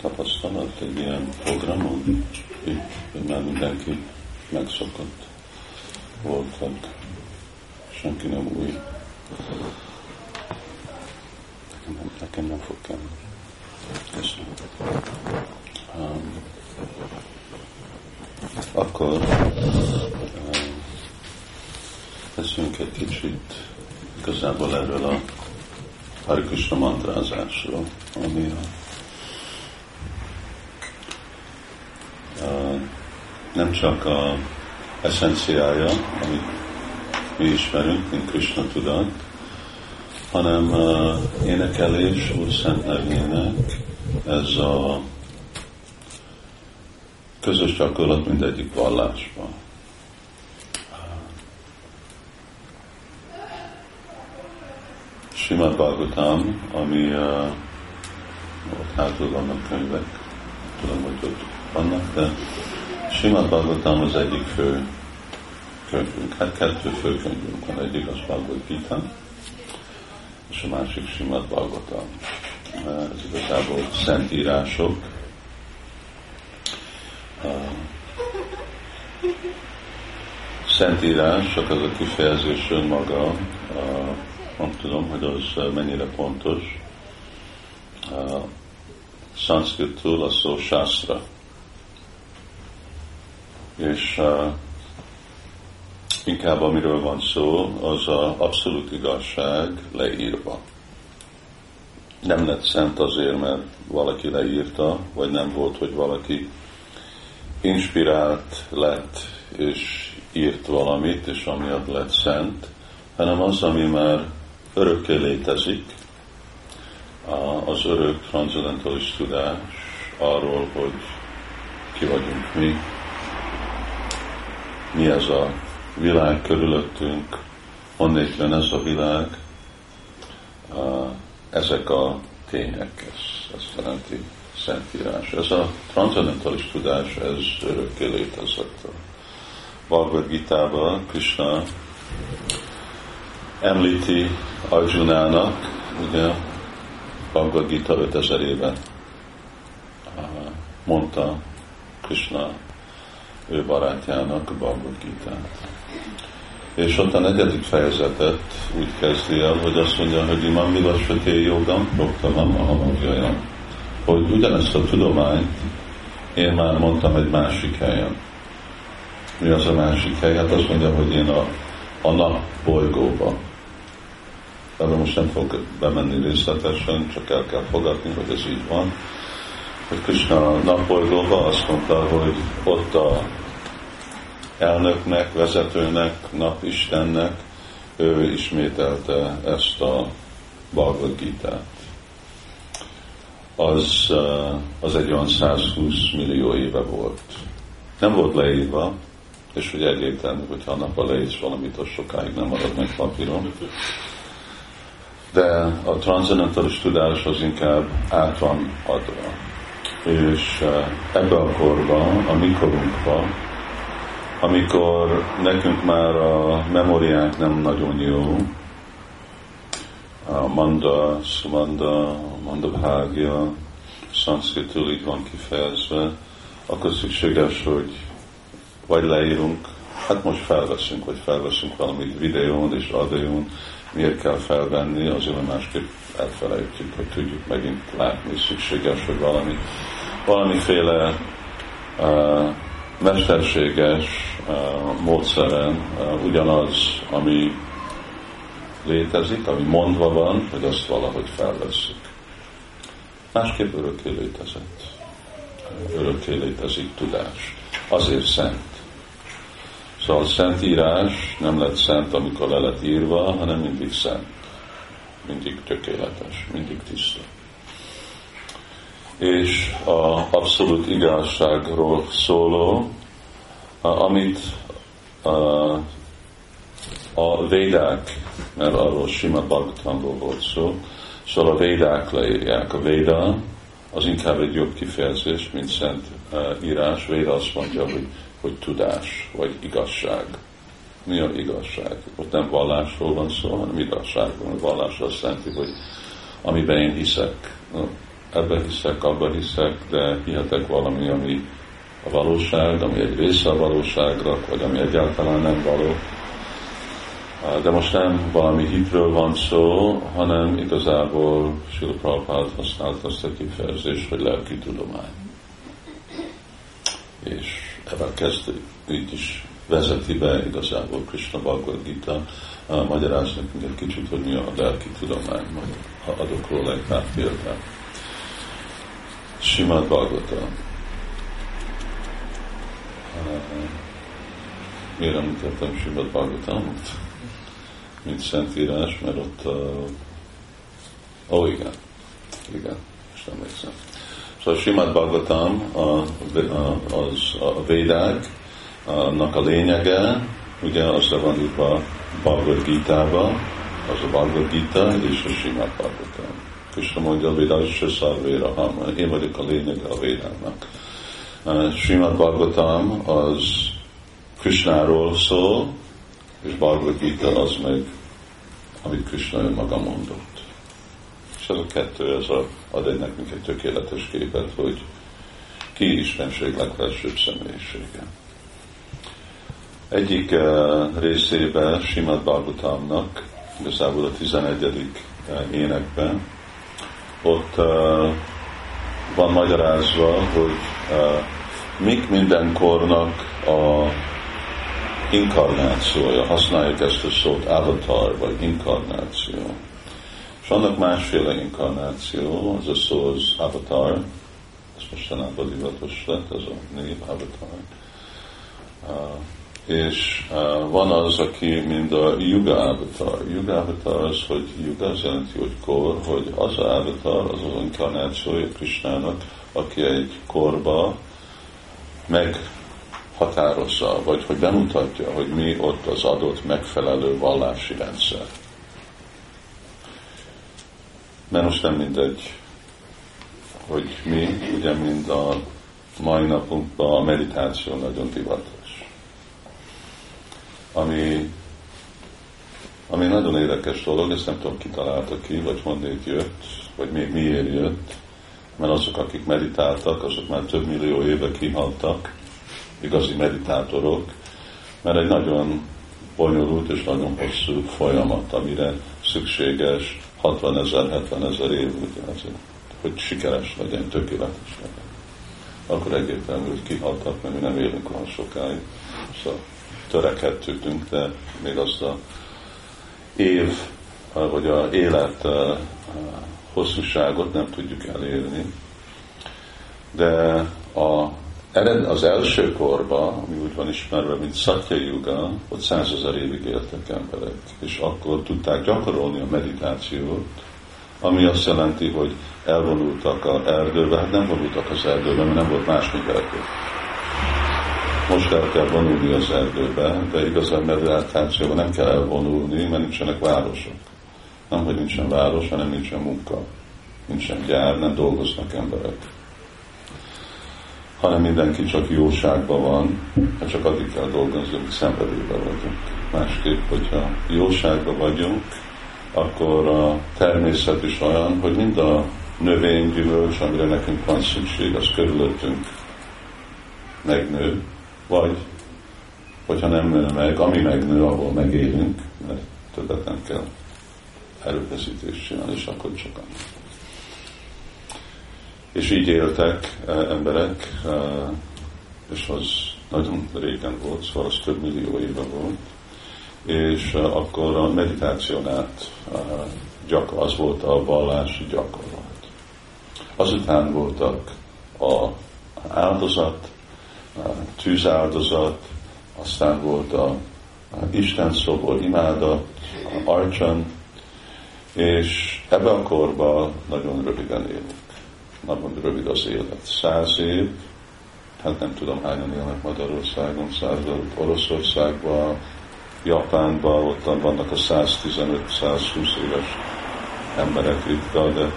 tapasztalat egy ilyen programon, hogy már mindenki megszokott voltak, senki nem új. Nekem nem, nekem nem fog kelleni. Köszönöm. Um, akkor um, beszéljünk egy kicsit igazából erről a Hari Krishna mantrázásról, ami a, a, nem csak a eszenciája, amit mi ismerünk, mint Krishna tudat, hanem a énekelés Úr Szent nevének ez a közös gyakorlat mindegyik vallásban. Simad Bhagavatam, ami uh, ott hátul vannak könyvek, tudom, hogy ott vannak, de Simad Bhagavatam az egyik fő könyvünk. Hát kettő fő könyvünk van, egyik az Bhagavad Gita, és a másik Simad Bhagavatam. Ez igazából szentírások. Szentírás, csak az a kifejezés önmaga, nem tudom, hogy az mennyire pontos. Szanszkritul a szó sászra. És inkább amiről van szó, az a abszolút igazság leírva. Nem lett szent azért, mert valaki leírta, vagy nem volt, hogy valaki inspirált lett, és írt valamit, és amiatt lett szent, hanem az, ami már örökké létezik, az örök transzendentális tudás arról, hogy ki vagyunk mi, mi ez a világ körülöttünk, honnét jön ez a világ, ezek a tények, ez, ez jelenti Szentírás. Ez a transzendentális tudás, ez örökké létezett. Bhagavad Gita-ban Krishna említi Arjunának, ugye Bhagavad Gita 5000 éve mondta Krishna ő barátjának a Bhagavad gita És ott a negyedik fejezetet úgy kezdi el, hogy azt mondja, hogy imam milasvaté jogam, proktamam ahamavjajam. Hogy ugyanezt a tudományt én már mondtam egy másik helyen. Mi az a másik hely? Hát azt mondja, hogy én a, a nap bolygóba. De most nem fog bemenni részletesen, csak el kell fogadni, hogy ez így van. Hogy Krishna napbolygóba azt mondta, hogy ott a elnöknek, vezetőnek, napistennek, ő ismételte ezt a Bhagavad Gita-t. Az, eh, az egy olyan 120 millió éve volt. Nem volt leírva, és hogy egyértelmű, hogy ha nap a leírsz valamit, az sokáig nem marad meg papíron. De a transzendentális tudás az inkább át van adva. És eh, ebbe a korban, a mi korunkban, amikor nekünk már a memóriánk nem nagyon jó, a manda, sumanda, manda bhágya, szanszkritul így van kifejezve, akkor szükséges, hogy vagy leírunk, hát most felveszünk, vagy felveszünk valamit videón és audión, miért kell felvenni, azért mert másképp elfelejtjük, hogy tudjuk megint látni, szükséges, hogy valami, valamiféle uh, mesterséges uh, módszeren uh, ugyanaz, ami létezik, ami mondva van, hogy azt valahogy felvesszük. Másképp örökké létezett. Örökké létezik tudás. Azért szent. Szóval a szentírás nem lett szent, amikor le lett írva, hanem mindig szent. Mindig tökéletes, mindig tiszta és a abszolút igazságról szóló, amit a, védák, mert arról sima Bhagavatamról volt szó, szóval a védák leírják. A véda az inkább egy jobb kifejezés, mint szent uh, írás. Véda azt mondja, hogy, hogy tudás, vagy igazság. mi a igazság. Ott nem vallásról van szó, hanem igazságról. A vallás azt jelenti, hogy amiben én hiszek, ebben hiszek, abban hiszek, de hihetek valami, ami a valóság, ami egy része a valóságnak, vagy ami egyáltalán nem való. De most nem valami hitről van szó, hanem igazából Sila Prabhupád használt azt a kifejezést, hogy lelki tudomány. És ebben kezd így is vezeti be igazából Krishna Bhagavad Gita, magyaráz nekünk egy kicsit, hogy mi a lelki tudomány, majd adok róla egy pár példát. Simad Bhagavatam. Miért említettem Simad Bhagavatamot? Mint Szentírás, mert ott uh, Ó, igen. Igen, most emlékszem. Szóval Simad Bhagavatam az a védák, annak a lényege, ugye az van írva Bhagavad Gita-ba, az a Bhagavad Gita és a Simad Bhagavatam. Krishna mondja a Védás Szarvéra Hama, én vagyok a lényege a védának. Simad Bhagavatam az Krishnáról szól, és Bhagavad Gita az meg, amit Krishna önmaga mondott. Ez a kettő, ez a, ad egy nekünk egy tökéletes képet, hogy ki Istenség legfelsőbb személyisége. Egyik uh, részében Simad Bhagavatamnak, igazából a 11. Uh, énekben, ott uh, van magyarázva, hogy uh, mik mindenkornak a inkarnációja, használjuk ezt a szót, avatar, vagy inkarnáció. És annak másféle inkarnáció, az a szó az avatar, ez mostanában divatos lett, ez a név avatar. Uh, és uh, van az, aki mind a Yuga Avatar. Yuga Avatar az, hogy Yuga az jelenti, hogy kor, hogy az a Avatar, az az inkarnációja Krishnának, aki egy korba meghatározza, vagy hogy bemutatja, hogy mi ott az adott megfelelő vallási rendszer. Mert most nem mindegy, hogy mi, ugye, mind a mai napunkban a meditáció nagyon divatos. Ami, ami nagyon érdekes dolog, ezt nem tudom, ki találta ki, vagy honnét jött, vagy még miért jött, mert azok, akik meditáltak, azok már több millió éve kihaltak, igazi meditátorok, mert egy nagyon bonyolult és nagyon hosszú folyamat, amire szükséges 60 ezer, 70 ezer év, ugye, azért, hogy sikeres legyen, tökéletes legyen. Akkor egyértelmű, hogy kihaltak, mert mi nem élünk olyan sokáig. Szóval törekedtünk, de még azt a év, vagy a élet hosszúságot nem tudjuk elérni. De a, az első korban, ami úgy van ismerve, mint Satya Yuga, ott százezer évig éltek emberek, és akkor tudták gyakorolni a meditációt, ami azt jelenti, hogy elvonultak az erdőbe, hát nem vonultak az erdőbe, mert nem volt más, mint erdő most el kell vonulni az erdőbe, de igazán meditációban nem kell elvonulni, mert nincsenek városok. Nem, hogy nincsen város, hanem nincsen munka, nincsen gyár, nem dolgoznak emberek. Hanem mindenki csak jóságban van, hát csak addig kell dolgozni, hogy szenvedőben vagyunk. Másképp, hogyha jóságban vagyunk, akkor a természet is olyan, hogy mind a növénygyümölcs, amire nekünk van szükség, az körülöttünk megnő, vagy hogyha nem nő meg, ami megnő, ahol megélünk, mert többet nem kell erőfeszítést csinálni, és akkor csak annyi. És így éltek e, emberek, e, és az nagyon régen volt, szóval az több millió éve volt, és e, akkor a meditáción át gyak, az volt a vallási gyakorlat. Azután voltak a áldozat, tűzáldozat, aztán volt a, a Isten szobor imádat, a arcsan, és ebbe a korban nagyon röviden élünk. Nagyon rövid az élet. Száz év, hát nem tudom hányan élnek Magyarországon, száz Oroszországban, Japánban, ott vannak a 115-120 éves emberek ritka, de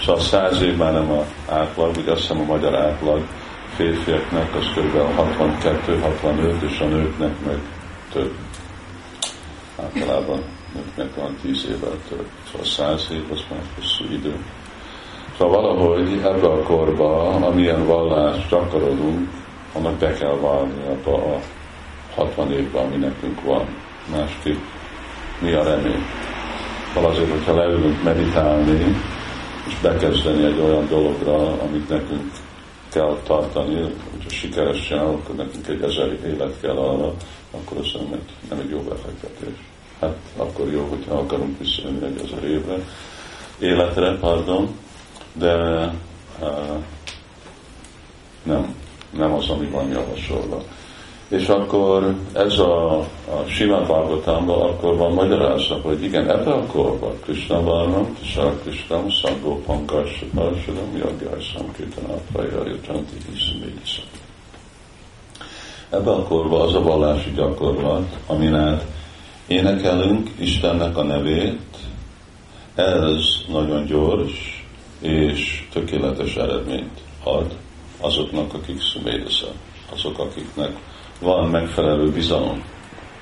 szóval száz év már nem a átlag, ugye azt hiszem a magyar átlag férfiaknak az kb. 62-65, és a nőknek meg több. általában nőknek van tíz évvel több, szóval száz év, az már hosszú idő. Szóval valahogy ebbe a korba, amilyen vallást gyakorolunk, annak be kell válni abba a 60 évben, ami nekünk van. Másképp mi a remény? Szóval azért, hogyha leülünk meditálni, és bekezdeni egy olyan dologra, amit nekünk kell tartani, hogyha sikeres csinál, akkor nekünk egy ezer élet kell arra, akkor az nem egy, nem egy jó befektetés. Hát akkor jó, hogyha akarunk visszajönni egy ezer évre, életre, pardon, de nem, nem az, ami van javasolva. És akkor ez a, a Simán Bhagavatamban akkor van magyarázat, hogy igen, ebben a korban Krishna Varnam, Tisar Krishna, Szangó Pankars, Parsadam, Jagyaj, Sankirtana, Praja, Janti, Iszumélisa. Ebben a korban az a vallási gyakorlat, amin át énekelünk Istennek a nevét, ez nagyon gyors és tökéletes eredményt ad azoknak, akik szumédesza, azok, akiknek van megfelelő bizalom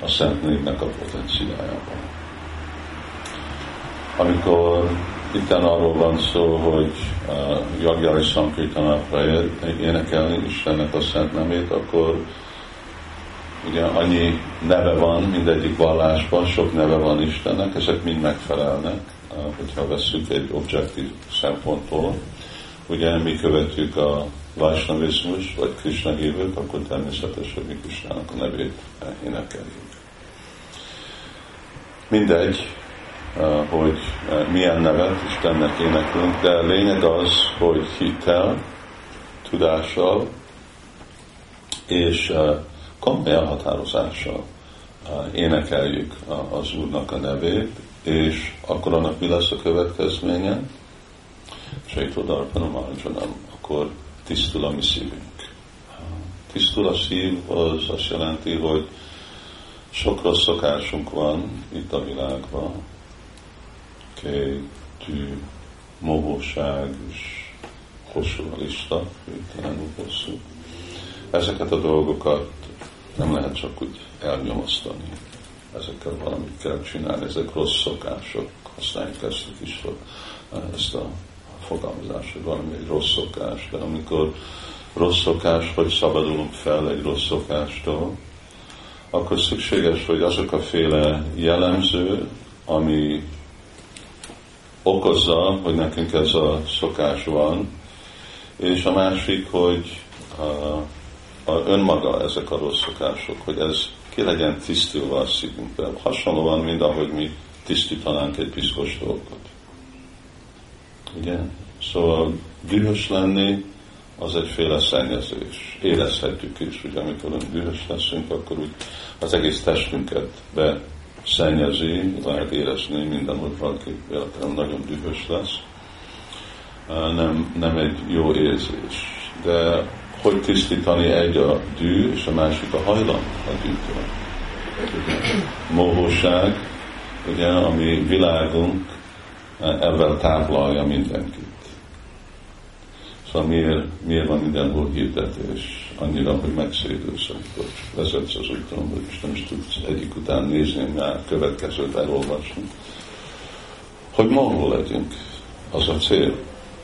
a Szent Névnek a potenciájában. Amikor itt arról van szó, hogy uh, Jagjari Sankirtanapra énekelni Istennek a Szent Nemét, akkor ugye annyi neve van mindegyik vallásban, sok neve van Istennek, ezek mind megfelelnek, hogyha veszük egy objektív szempontból. Ugye mi követjük a Vajsnavizmus, vagy Krishna hívők, akkor természetesen mi Krishnának a nevét énekeljük. Mindegy, eh, hogy eh, milyen nevet Istennek éneklünk, de a lényeg az, hogy hittel, tudással és eh, komoly elhatározással énekeljük az Úrnak a nevét, és akkor annak mi lesz a következménye? Saitodarpanam Arjanam, akkor tisztul a mi szívünk. Tisztul a szív az azt jelenti, hogy sok rossz szokásunk van itt a világban. Ké, tű, mohóság és hosszú a lista, végtelenül hosszú. Ezeket a dolgokat nem lehet csak úgy elnyomasztani. Ezekkel valamit kell csinálni, ezek rossz szokások. Használjuk ezt is, ezt a fogalmazás, hogy valami egy rossz szokás, de amikor rossz szokás, vagy szabadulunk fel egy rossz szokástól, akkor szükséges, hogy azok a féle jellemző, ami okozza, hogy nekünk ez a szokás van, és a másik, hogy a, a önmaga ezek a rossz szokások, hogy ez ki legyen tisztulva a szívünkben. Hasonlóan, mint ahogy mi tisztítanánk egy piszkos dolgot. Ugye? Szóval dühös lenni az egyféle szennyezés. Érezhetjük is, hogy amikor dühös leszünk, akkor úgy az egész testünket beszennyezi, lehet érezni minden, hogy valaki véletlenül nagyon dühös lesz. Nem, nem egy jó érzés. De hogy tisztítani egy a dű, és a másik a hajlam a dűtől. Mohóság, ugye, ami világunk ebben táplalja mindenkit. Szóval miért, miért van mindenhol hirdetés annyira, hogy megszédülsz, amikor vezetsz az úton, hogy most nem is tudsz egyik után nézni, már következőt elolvasni. Hogy ma hol legyünk, az a cél,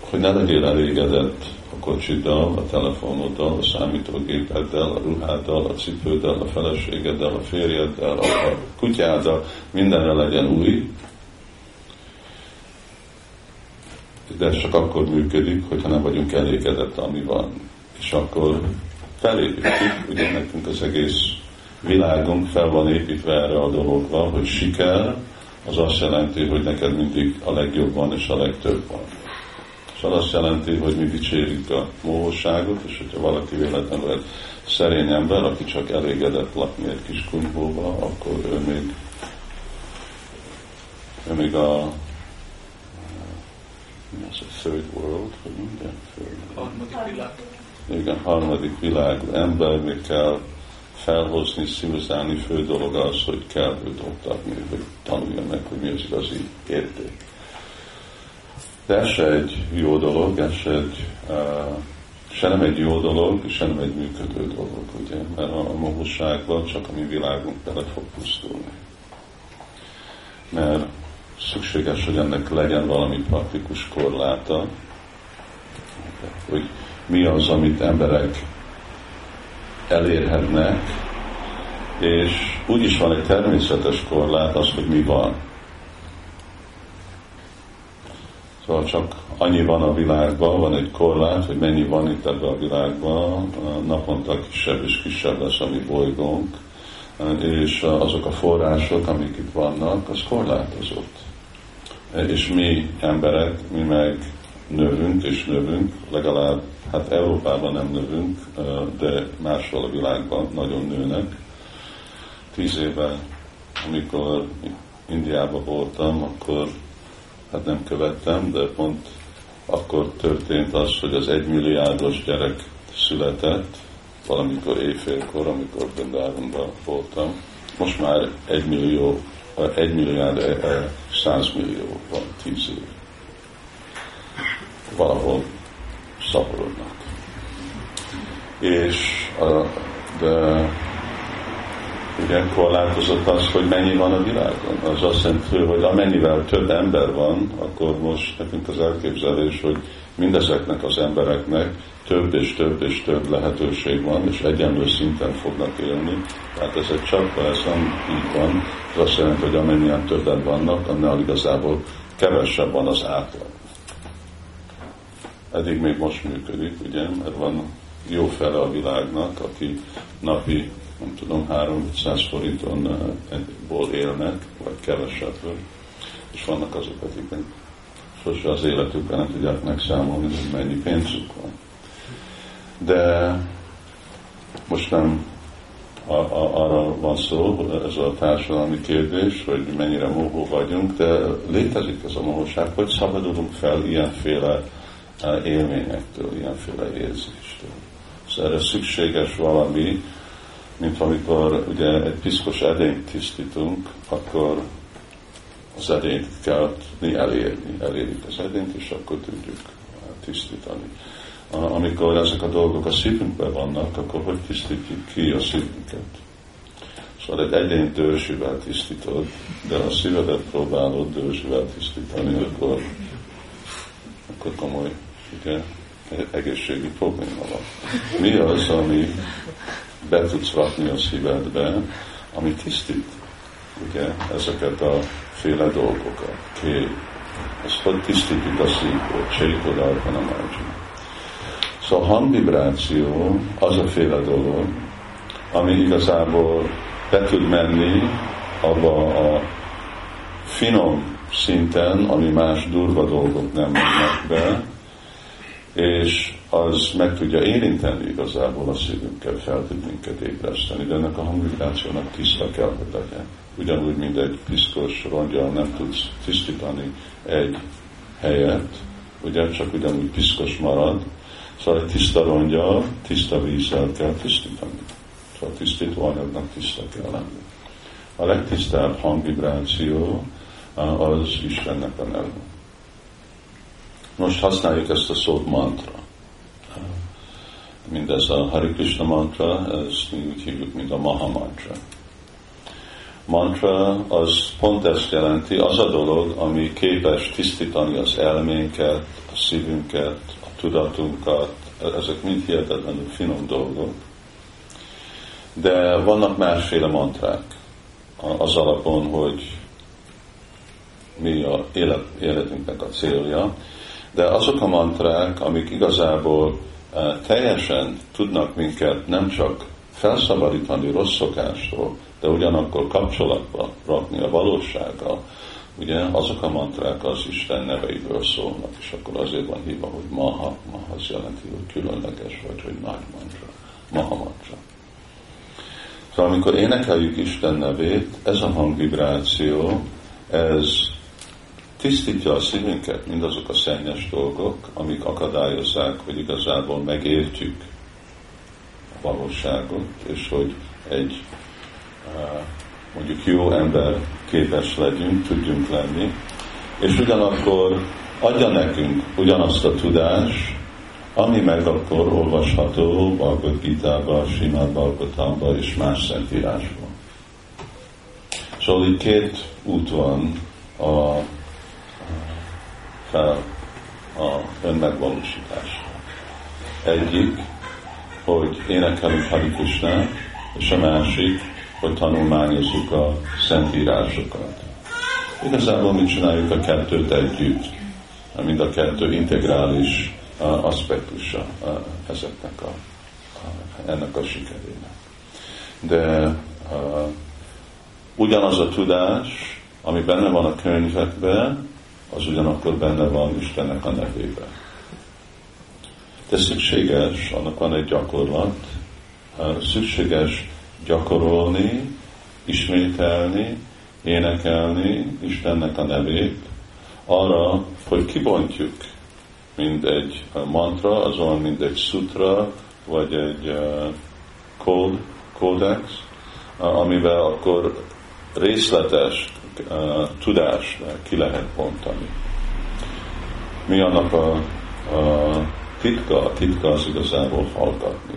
hogy ne legyél elégedett a kocsiddal, a telefonoddal, a számítógépeddel, a ruháddal, a cipőddel, a feleségeddel, a férjeddel, a kutyáddal, mindenre legyen új, de ez csak akkor működik, hogyha nem vagyunk elégedett, ami van. És akkor felépítjük, ugye nekünk az egész világunk fel van építve erre a dologra, hogy siker, az azt jelenti, hogy neked mindig a legjobb van és a legtöbb van. Az azt jelenti, hogy mi dicsérjük a móhosságot, és hogyha valaki véletlenül egy szerény ember, aki csak elégedett lakni egy kis kunyhóba, akkor ő még, ő még a mi az a third world, hogy minden. Harmadik világ. Igen, harmadik világ ember, még kell felhozni, szimizálni, fő dolog az, hogy kell őt oktatni, hogy tanulja meg, hogy mi az igazi érték. De ez se egy jó dolog, ez se egy, se nem egy jó dolog, se nem egy működő dolog, ugye? Mert a, mohosságban csak a mi világunk bele fog pusztulni. mert szükséges, hogy ennek legyen valami praktikus korláta, hogy mi az, amit emberek elérhetnek, és úgy is van egy természetes korlát, az, hogy mi van. Szóval csak annyi van a világban, van egy korlát, hogy mennyi van itt ebben a világban, naponta kisebb és kisebb lesz a mi bolygónk, és azok a források, amik itt vannak, az korlátozott. És mi emberek, mi meg növünk és növünk, legalább, hát Európában nem növünk, de máshol a világban nagyon nőnek. Tíz éve, amikor Indiában voltam, akkor hát nem követtem, de pont akkor történt az, hogy az egymilliárdos gyerek született, valamikor éjfélkor, amikor Bendárumban voltam. Most már egy millió, egy milliárd, e, e, százmillió van tíz év. Valahol szaporodnak. És de ugye korlátozott az, hogy mennyi van a világon. Az azt jelenti, hogy amennyivel több ember van, akkor most nekünk az elképzelés, hogy mindezeknek az embereknek több és több és több lehetőség van, és egyenlő szinten fognak élni. Tehát ez egy csapka, ez nem így van. Ez azt jelenti, hogy amennyien többen vannak, annál igazából kevesebb van az átlag. Eddig még most működik, ugye, mert van jó fele a világnak, aki napi nem tudom, 300 forintonból élnek, vagy kevesebből, és vannak azok, akiknek sose az életükben nem tudják megszámolni, hogy mennyi pénzük van. De most nem arra van szó, ez a társadalmi kérdés, hogy mennyire mohó vagyunk, de létezik ez a mohóság, hogy szabadulunk fel ilyenféle eh, élményektől, ilyenféle érzéstől. Szóval erre szükséges valami, mint amikor ugye egy piszkos edényt tisztítunk, akkor az edényt kell elérni, elérjük az edényt, és akkor tudjuk tisztítani. Amikor ezek a dolgok a szívünkben vannak, akkor hogy tisztítjuk ki a szívünket? Szóval egy edényt dőzsivel tisztítod, de a szívedet próbálod dőzsivel tisztítani, akkor, akkor komoly ugye, egészségi probléma van. Mi az, ami be tudsz rakni a szívedbe, ami tisztít ugye, ezeket a féle dolgokat. Ké, ezt hogy tisztítjuk a szívből, csékodalkan a margin. Szóval a hangvibráció az a féle dolog, ami igazából be tud menni abba a finom szinten, ami más durva dolgok nem mennek be, és az meg tudja érinteni igazából a szívünket, fel tud minket ébreszteni, de ennek a hangvibrációnak tiszta kell, hogy legyen. Ugyanúgy, mint egy piszkos rongyal nem tudsz tisztítani egy helyet, ugye csak ugyanúgy piszkos marad, szóval egy tiszta rongyal, tiszta vízzel kell tisztítani. Szóval tisztító anyagnak tiszta kell lenni. A legtisztább hangvibráció az Istennek a neve. Most használjuk ezt a szót mantra. Mindez a Hari Krishna mantra, ezt mi úgy hívjuk, mint a Maha mantra. Mantra az pont ezt jelenti, az a dolog, ami képes tisztítani az elménket, a szívünket, a tudatunkat, ezek mind hihetetlenül finom dolgok. De vannak másféle mantrák az alapon, hogy mi a élet, életünknek a célja, de azok a mantrák, amik igazából eh, teljesen tudnak minket nem csak felszabadítani rossz szokástól, de ugyanakkor kapcsolatba rakni a valósággal, ugye azok a mantrák az Isten neveiből szólnak, és akkor azért van hívva, hogy maha, maha az jelenti, hogy különleges vagy, hogy nagy mantra, maha mantra. Szóval amikor énekeljük Isten nevét, ez a hangvibráció, ez tisztítja a szívünket mindazok a szennyes dolgok, amik akadályozzák, hogy igazából megértjük a valóságot, és hogy egy mondjuk jó ember képes legyünk, tudjunk lenni, és ugyanakkor adja nekünk ugyanazt a tudást, ami meg akkor olvasható Bhagavad Gita-ba, Simad Bhagavatamban és más szentírásban. Szóval itt két út van, a, fel a önmegvalósításra. Egyik, hogy énekelünk Hari és a másik, hogy tanulmányozzuk a szentírásokat. Igazából mi csináljuk a kettőt együtt, mind a kettő integrális aspektusa ezeknek a, ennek a sikerének. De ugyanaz a tudás, ami benne van a könyvekben, az ugyanakkor benne van Istennek a nevében. De szükséges, annak van egy gyakorlat, szükséges gyakorolni, ismételni, énekelni Istennek a nevét, arra, hogy kibontjuk, mint egy mantra, az olyan, mint egy sutra, vagy egy kód, kódex, amivel akkor részletes tudást ki lehet bontani. Mi annak a, a titka? A titka az igazából hallgatni,